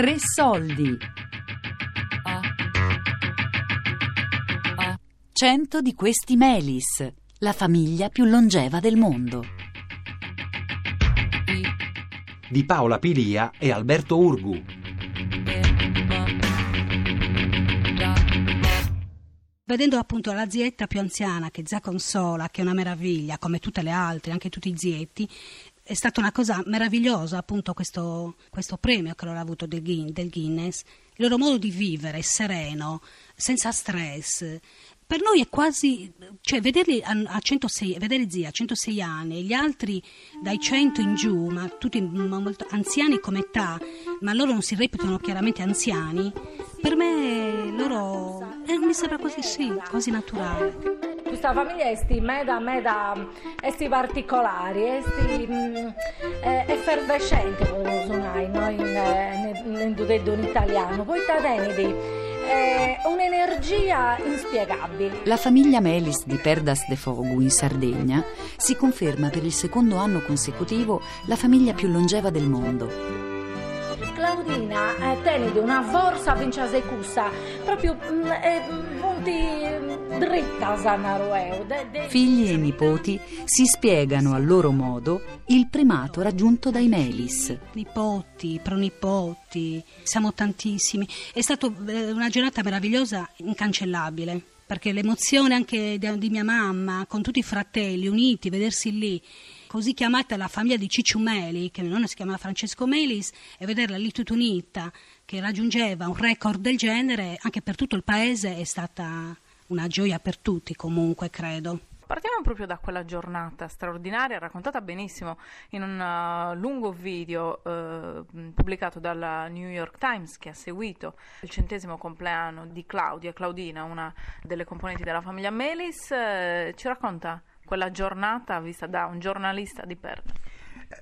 Tre soldi. Cento di questi Melis, la famiglia più longeva del mondo. Di Paola Pilia e Alberto Urgu. Vedendo appunto la zietta più anziana, che Zia Consola, che è una meraviglia, come tutte le altre, anche tutti i zietti, è stata una cosa meravigliosa appunto questo, questo premio che loro hanno avuto del, Guinness, il loro modo di vivere sereno, senza stress, per noi è quasi, cioè vederli a 106, vedere zia a 106 anni e gli altri dai 100 in giù, ma tutti molto anziani come età, ma loro non si reputano chiaramente anziani, per me loro eh, mi sembra quasi sì, quasi naturale. Questa famiglia è meda, meda, esti particolari, esti mm, eh, effervescenti, come suonare no? in, eh, in, in, in italiano, poi tadenidi è un'energia inspiegabile. La famiglia Melis di Perdas de Fogu in Sardegna si conferma per il secondo anno consecutivo la famiglia più longeva del mondo. Claudina eh, tiene una forza vinciase cussa, proprio mm, eh, punti mm, dritta Sanarueo. Figli e nipoti si spiegano a loro modo il primato raggiunto dai Melis. Nipoti, pronipoti, siamo tantissimi. È stata eh, una giornata meravigliosa, incancellabile perché l'emozione anche di mia mamma, con tutti i fratelli uniti, vedersi lì così chiamata la famiglia di Cicciu Meli, che non si chiamava Francesco Melis, e vederla lì tutta unita, che raggiungeva un record del genere, anche per tutto il paese è stata una gioia per tutti comunque, credo. Partiamo proprio da quella giornata straordinaria, raccontata benissimo in un uh, lungo video uh, pubblicato dalla New York Times che ha seguito il centesimo compleanno di Claudia, Claudina, una delle componenti della famiglia Melis. Uh, ci racconta quella giornata vista da un giornalista di Perna?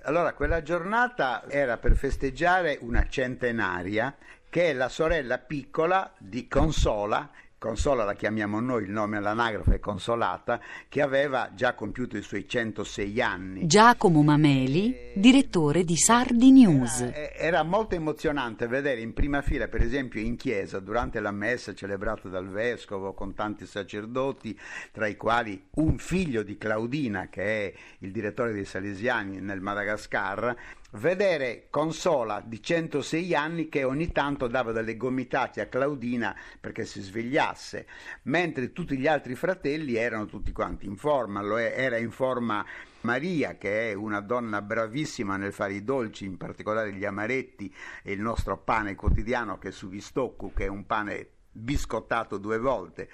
Allora, quella giornata era per festeggiare una centenaria che è la sorella piccola di Consola, Consola la chiamiamo noi, il nome all'anagrafe è Consolata, che aveva già compiuto i suoi 106 anni. Giacomo Mameli, direttore di Sardi News. Era, era, molto emozionante vedere in prima fila, per esempio in chiesa, durante la messa celebrata dal vescovo con tanti sacerdoti, tra i quali un figlio di Claudina, che è il direttore dei Salesiani nel Madagascar, vedere Consola di 106 anni che ogni tanto dava delle gomitate a Claudina perché si svegliasse, mentre tutti gli altri fratelli erano tutti quanti in forma, era in forma Maria, che è una donna bravissima nel fare i dolci, in particolare gli amaretti e il nostro pane quotidiano che è su Vistoccu, che è un pane biscottato due volte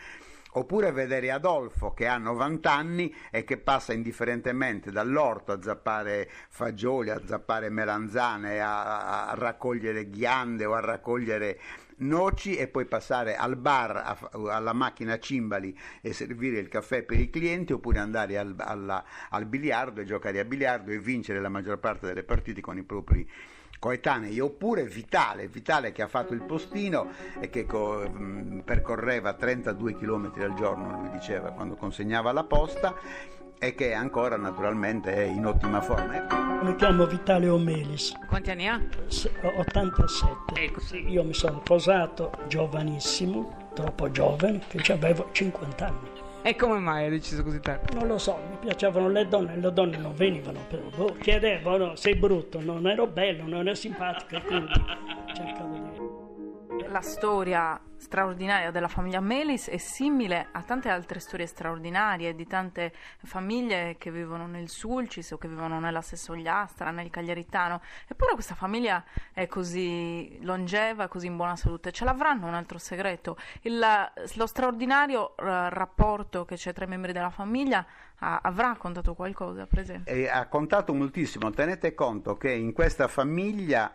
oppure vedere Adolfo che ha 90 anni e che passa indifferentemente dall'orto a zappare fagioli, a zappare melanzane, a, a raccogliere ghiande o a raccogliere noci e poi passare al bar a, alla macchina cimbali e servire il caffè per i clienti oppure andare al, alla, al biliardo e giocare a biliardo e vincere la maggior parte delle partite con i propri coetanei, oppure Vitale, Vitale che ha fatto il postino e che co- percorreva 32 km al giorno, lui diceva, quando consegnava la posta e che ancora naturalmente è in ottima forma. Mi chiamo Vitale Omelis. Quanti anni ha? 87. Ecco. Io mi sono sposato giovanissimo, troppo giovane, che avevo 50 anni. E come mai hai deciso così tardi? Non lo so, mi piacevano le donne, le donne non venivano, però boh, chiedevano sei brutto, non ero bello, non ero simpatico, quindi cercavo. La storia straordinaria della famiglia Melis è simile a tante altre storie straordinarie di tante famiglie che vivono nel Sulcis o che vivono nella Sessogliastra, nel Cagliaritano. Eppure questa famiglia è così longeva, così in buona salute. Ce l'avranno un altro segreto. Il, lo straordinario uh, rapporto che c'è tra i membri della famiglia ha, avrà contato qualcosa, per esempio? E ha contato moltissimo. Tenete conto che in questa famiglia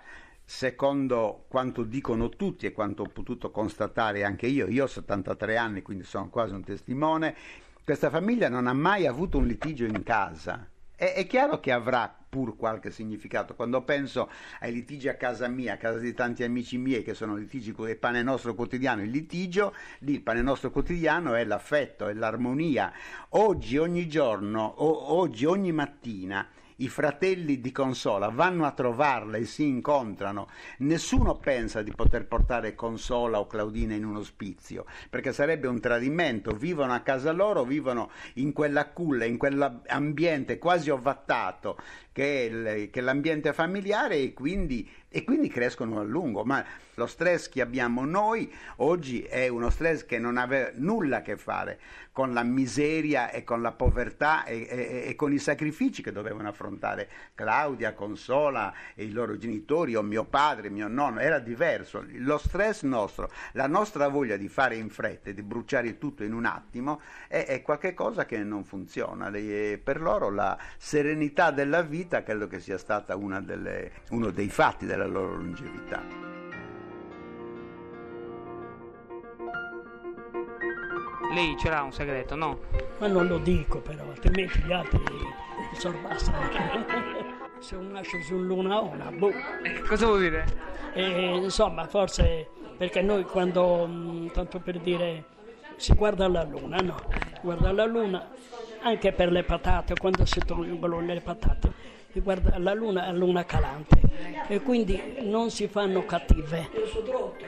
secondo quanto dicono tutti e quanto ho potuto constatare anche io, io ho 73 anni, quindi sono quasi un testimone, questa famiglia non ha mai avuto un litigio in casa. È, è chiaro che avrà pur qualche significato. Quando penso ai litigi a casa mia, a casa di tanti amici miei che sono litigi con il pane nostro quotidiano, il litigio, lì il pane nostro quotidiano è l'affetto, è l'armonia. Oggi, ogni giorno, o, oggi, ogni mattina, i fratelli di Consola vanno a trovarla e si incontrano, nessuno pensa di poter portare Consola o Claudina in un ospizio, perché sarebbe un tradimento, vivono a casa loro, vivono in quella culla, in quell'ambiente quasi ovattato che è, l'ambiente familiare e quindi, e quindi crescono a lungo. Ma lo stress che abbiamo noi oggi è uno stress che non aveva nulla a che fare con la miseria e con la povertà e, e, e, con i sacrifici che dovevano affrontare Claudia, Consola e i loro genitori o mio padre, mio nonno, era diverso. Lo stress nostro, la nostra voglia di fare in fretta e di bruciare tutto in un attimo è, è qualcosa che non funziona. E per loro la serenità della vita credo che sia stata delle, uno dei fatti della loro longevità. Lei ce l'ha un segreto, no? Ma non lo dico però, altrimenti gli altri sorpassano. Se un nasce su luna ona, boh. Eh, cosa vuol dire? E, insomma, forse perché noi quando, tanto per dire, si guarda la luna, no? Guarda la luna anche per le patate, quando si tolgono le patate riguarda la luna è luna calante e quindi non si fanno cattive.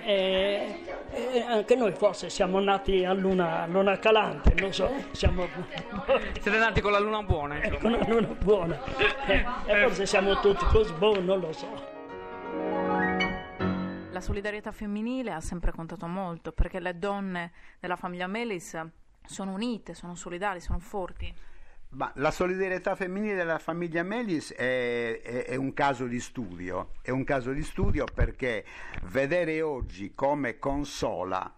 E, e anche noi forse siamo nati a luna, luna calante, non so, siamo... Siete nati con la luna buona? Eh, con la luna buona. E, e forse siamo tutti così, boh, non lo so. La solidarietà femminile ha sempre contato molto perché le donne della famiglia Melis sono unite, sono solidali, sono forti. Ma la solidarietà femminile della famiglia Melis è, è, è, un caso di studio, è un caso di studio perché vedere oggi come Consola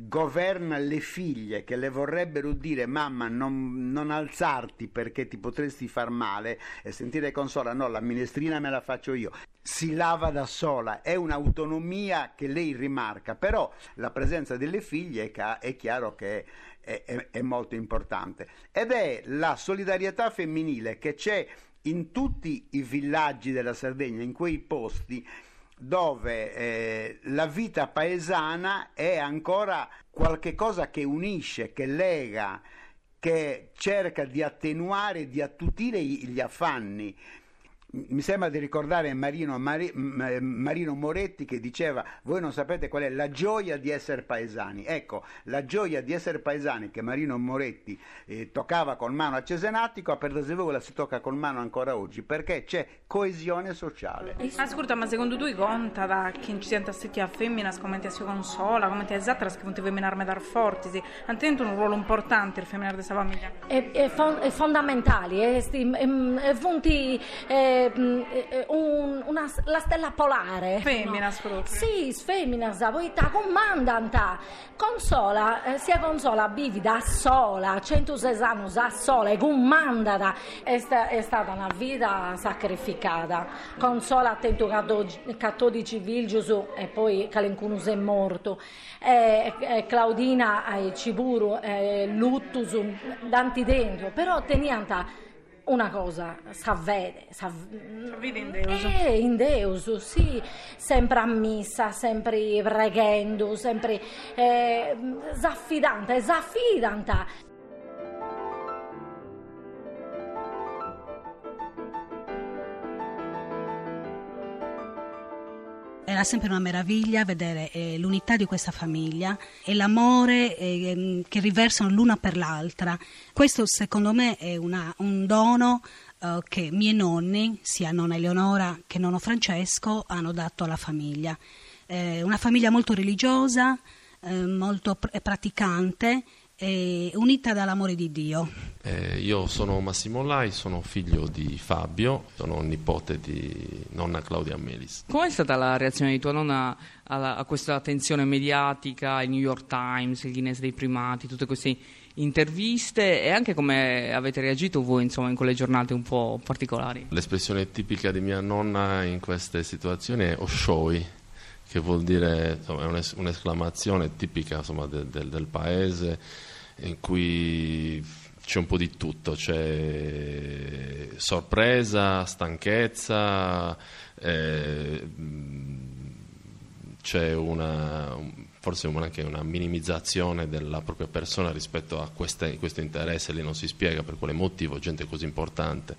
governa le figlie che le vorrebbero dire mamma non, non, alzarti perché ti potresti far male e sentire Consola no la minestrina me la faccio io si lava da sola. È un'autonomia che lei rimarca però la presenza delle figlie è, chiaro che è, è, è molto importante. Ed è la solidarietà femminile che c'è in tutti i villaggi della Sardegna, in quei posti dove eh, la vita paesana è ancora qualche cosa che unisce, che lega, che cerca di attenuare, di attutire gli affanni mi sembra di ricordare Marino, Mari, Marino, Moretti che diceva voi non sapete qual è la gioia di essere paesani ecco la gioia di essere paesani che Marino Moretti eh, toccava con mano a Cesenatico a Perdasevolo la si tocca con mano ancora oggi perché c'è coesione sociale ascolta ma secondo tu conta da chi ci sente a femmina come ti si consola come ti esatta che non ti femminare dar forti sì. hanno un ruolo importante il femminare di questa famiglia è, è, fon- è fondamentale è, è, è, funti, è Ehm, eh, un, una, la stella polare. Femmina, no? Sì, femmina, poi ta comandanta. Consola, eh, sia consola bivida sola, 106 anni a sola, e comandata. È, sta, è stata una vita sacrificata. Consola attento cattolici Vilgiusu e poi Calencunus è morto. Eh, eh, Claudina eh, Ciburu, eh, Luttus, danti dentro, però tenianta una cosa, s'avvede, s'avvede in Deus. Eh, in Deus, sì, sempre a missa, sempre pregando, sempre eh, zaffidante, zaffidanta. Era sempre una meraviglia vedere eh, l'unità di questa famiglia e l'amore eh, che riversano l'una per l'altra. Questo secondo me è una, un dono eh, che miei nonni, sia nonna Eleonora che nonno Francesco, hanno dato alla famiglia. Eh, una famiglia molto religiosa, eh, molto pr- praticante e unita dall'amore di Dio. Eh, io sono Massimo Lai, sono figlio di Fabio, sono nipote di nonna Claudia Melis. Com'è stata la reazione di tua nonna alla, a questa attenzione mediatica, il New York Times, il Guinness dei primati, tutte queste interviste e anche come avete reagito voi insomma, in quelle giornate un po' particolari? L'espressione tipica di mia nonna in queste situazioni è Oshoi che vuol dire, insomma, è un'esclamazione tipica insomma, del, del, del paese in cui c'è un po' di tutto, c'è sorpresa, stanchezza, eh, c'è una, forse anche una minimizzazione della propria persona rispetto a queste, questo interesse, lì non si spiega per quale motivo gente così importante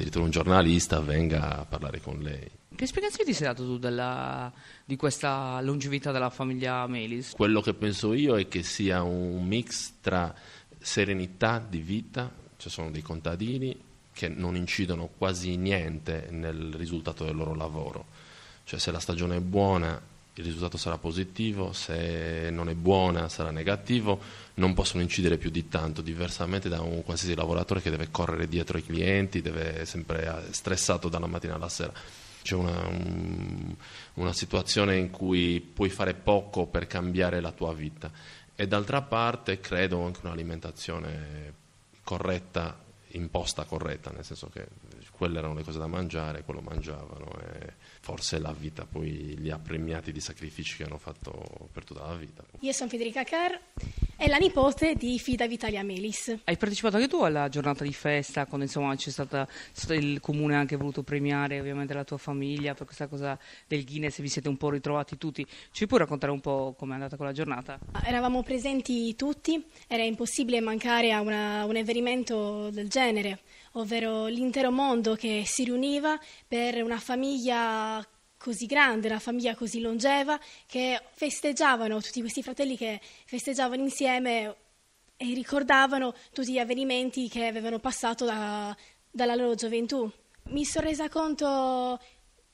addirittura un giornalista venga a parlare con lei. Che spiegazione ti sei dato tu della, di questa longevità della famiglia Melis? Quello che penso io è che sia un mix tra serenità di vita, ci sono dei contadini che non incidono quasi niente nel risultato del loro lavoro, cioè se la stagione è buona il risultato sarà positivo, se non è buona sarà negativo, non possono incidere più di tanto, diversamente da un qualsiasi lavoratore che deve correre dietro ai clienti, deve essere stressato dalla mattina alla sera. C'è una, un, una situazione in cui puoi fare poco per cambiare la tua vita e d'altra parte credo anche un'alimentazione corretta, imposta corretta, nel senso che quelle erano le cose da mangiare, quello mangiavano e forse la vita poi li ha premiati di sacrifici che hanno fatto per tutta la vita. Io sono Federica Carr e la nipote di Fida Vitalia Melis. Hai partecipato anche tu alla giornata di festa quando insomma c'è stata, il comune ha anche voluto premiare ovviamente la tua famiglia per questa cosa del Guinness e vi siete un po' ritrovati tutti. Ci puoi raccontare un po' com'è andata quella giornata? Eravamo presenti tutti, era impossibile mancare a una, un avvenimento del genere ovvero l'intero mondo che si riuniva per una famiglia così grande, una famiglia così longeva, che festeggiavano, tutti questi fratelli che festeggiavano insieme e ricordavano tutti gli avvenimenti che avevano passato da, dalla loro gioventù. Mi sono resa conto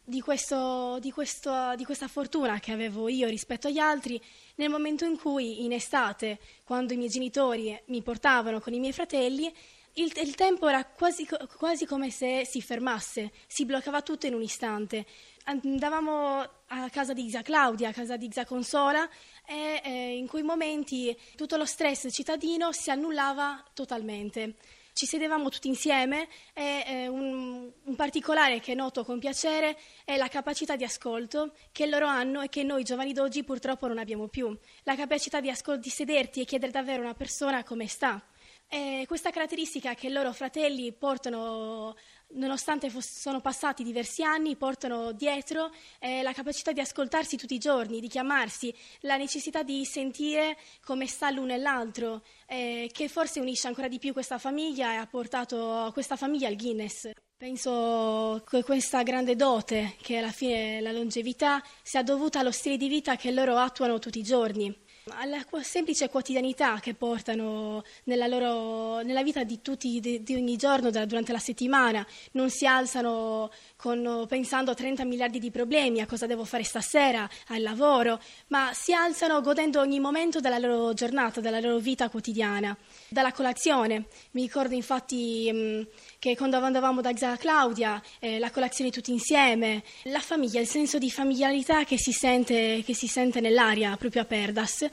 di, questo, di, questo, di, questa fortuna che avevo io rispetto agli altri nel momento in cui in estate, quando i miei genitori mi portavano con i miei fratelli, il, il, tempo era quasi, quasi, come se si fermasse, si bloccava tutto in un istante. Andavamo a casa di Isa Claudia, a casa di Isa Consola e eh, in quei momenti tutto lo stress cittadino si annullava totalmente. Ci sedevamo tutti insieme e eh, un, un particolare che noto con piacere è la capacità di ascolto che loro hanno e che noi giovani d'oggi purtroppo non abbiamo più. La capacità di, ascol- di sederti e chiedere davvero a una persona come sta e questa caratteristica che loro fratelli portano, nonostante foss- sono passati diversi anni, portano dietro è la capacità di ascoltarsi tutti i giorni, di chiamarsi, la necessità di sentire come sta l'uno e l'altro, eh, che forse unisce ancora di più questa famiglia e ha portato questa famiglia al Guinness. Penso che questa grande dote, che alla fine è la longevità, sia dovuta allo stile di vita che loro attuano tutti i giorni alla semplice quotidianità che portano nella, loro, nella vita di tutti, di, di ogni giorno, da, durante la settimana, non si alzano con, pensando a 30 miliardi di problemi, a cosa devo fare stasera, al lavoro, ma si alzano godendo ogni momento della loro giornata, della loro vita quotidiana. Dalla colazione, mi ricordo infatti mh, che quando andavamo da Zia Claudia, eh, la colazione tutti insieme, la famiglia, il senso di familiarità che si sente, che si sente nell'aria proprio a Perdas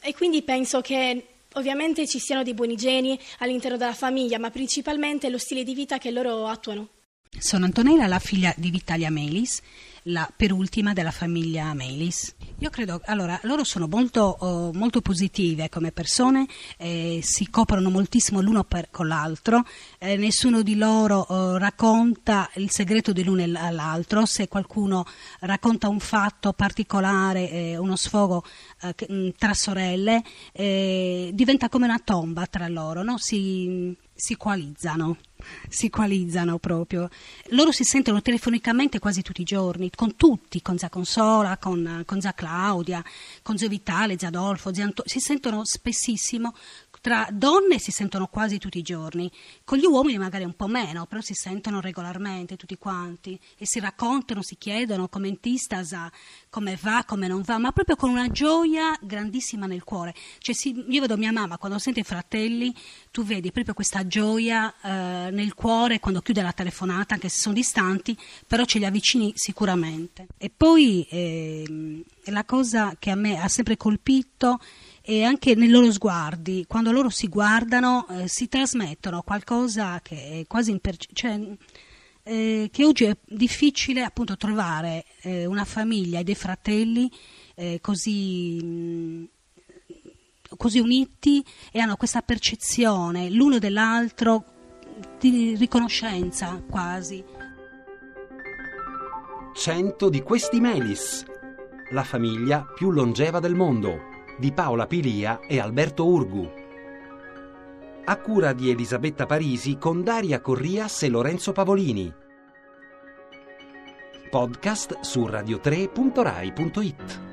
e quindi penso che ovviamente ci siano dei buoni geni all'interno della famiglia, ma principalmente lo stile di vita che loro attuano. Sono Antonella, la figlia di Vitalia Melis la perultima della famiglia Melis. Io credo, allora, loro sono molto, uh, molto positive come persone, eh, si coprono moltissimo l'uno per, con l'altro, eh, nessuno di loro uh, racconta il segreto dell'uno all'altro, se qualcuno racconta un fatto particolare, eh, uno sfogo uh, tra sorelle, eh, diventa come una tomba tra loro, no? si, si coalizzano si coalizzano proprio. Loro si sentono telefonicamente quasi tutti i giorni, con tutti, con Zia Consola, con, con Zia Claudia, con Zio Vitale, Zia Adolfo, Zia Anto- si sentono spessissimo tra donne si sentono quasi tutti i giorni, con gli uomini magari un po' meno, però si sentono regolarmente tutti quanti e si raccontano, si chiedono come in Tistasa, come va, come non va, ma proprio con una gioia grandissima nel cuore. Cioè, si, io vedo mia mamma quando sente i fratelli, tu vedi proprio questa gioia eh, nel cuore quando chiude la telefonata, anche se sono distanti, però ce li avvicini sicuramente. E poi eh, la cosa che a me ha sempre colpito e anche nei loro sguardi, quando loro si guardano, eh, si trasmettono qualcosa che è quasi impercettibile. Cioè, eh, che oggi è difficile appunto trovare eh, una famiglia e dei fratelli eh, così, mh, così uniti e hanno questa percezione l'uno dell'altro di riconoscenza quasi. Cento di questi Melis, la famiglia più longeva del mondo di Paola Pilia e Alberto Urgu. a cura di Elisabetta Parisi con Daria Corrias e Lorenzo Pavolini. Podcast su radio3.rai.it